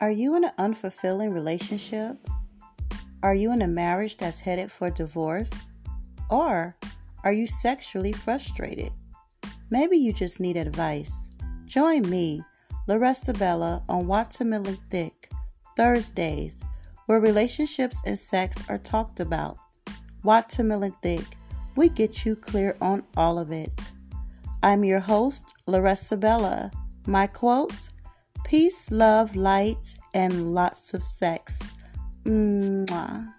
Are you in an unfulfilling relationship? Are you in a marriage that's headed for divorce? Or are you sexually frustrated? Maybe you just need advice. Join me, Larissa Bella, on Watermelon Thick, Thursdays, where relationships and sex are talked about. Watermelon Thick, we get you clear on all of it. I'm your host, Larissa Bella. My quote Peace, love, light, and lots of sex. Mwah.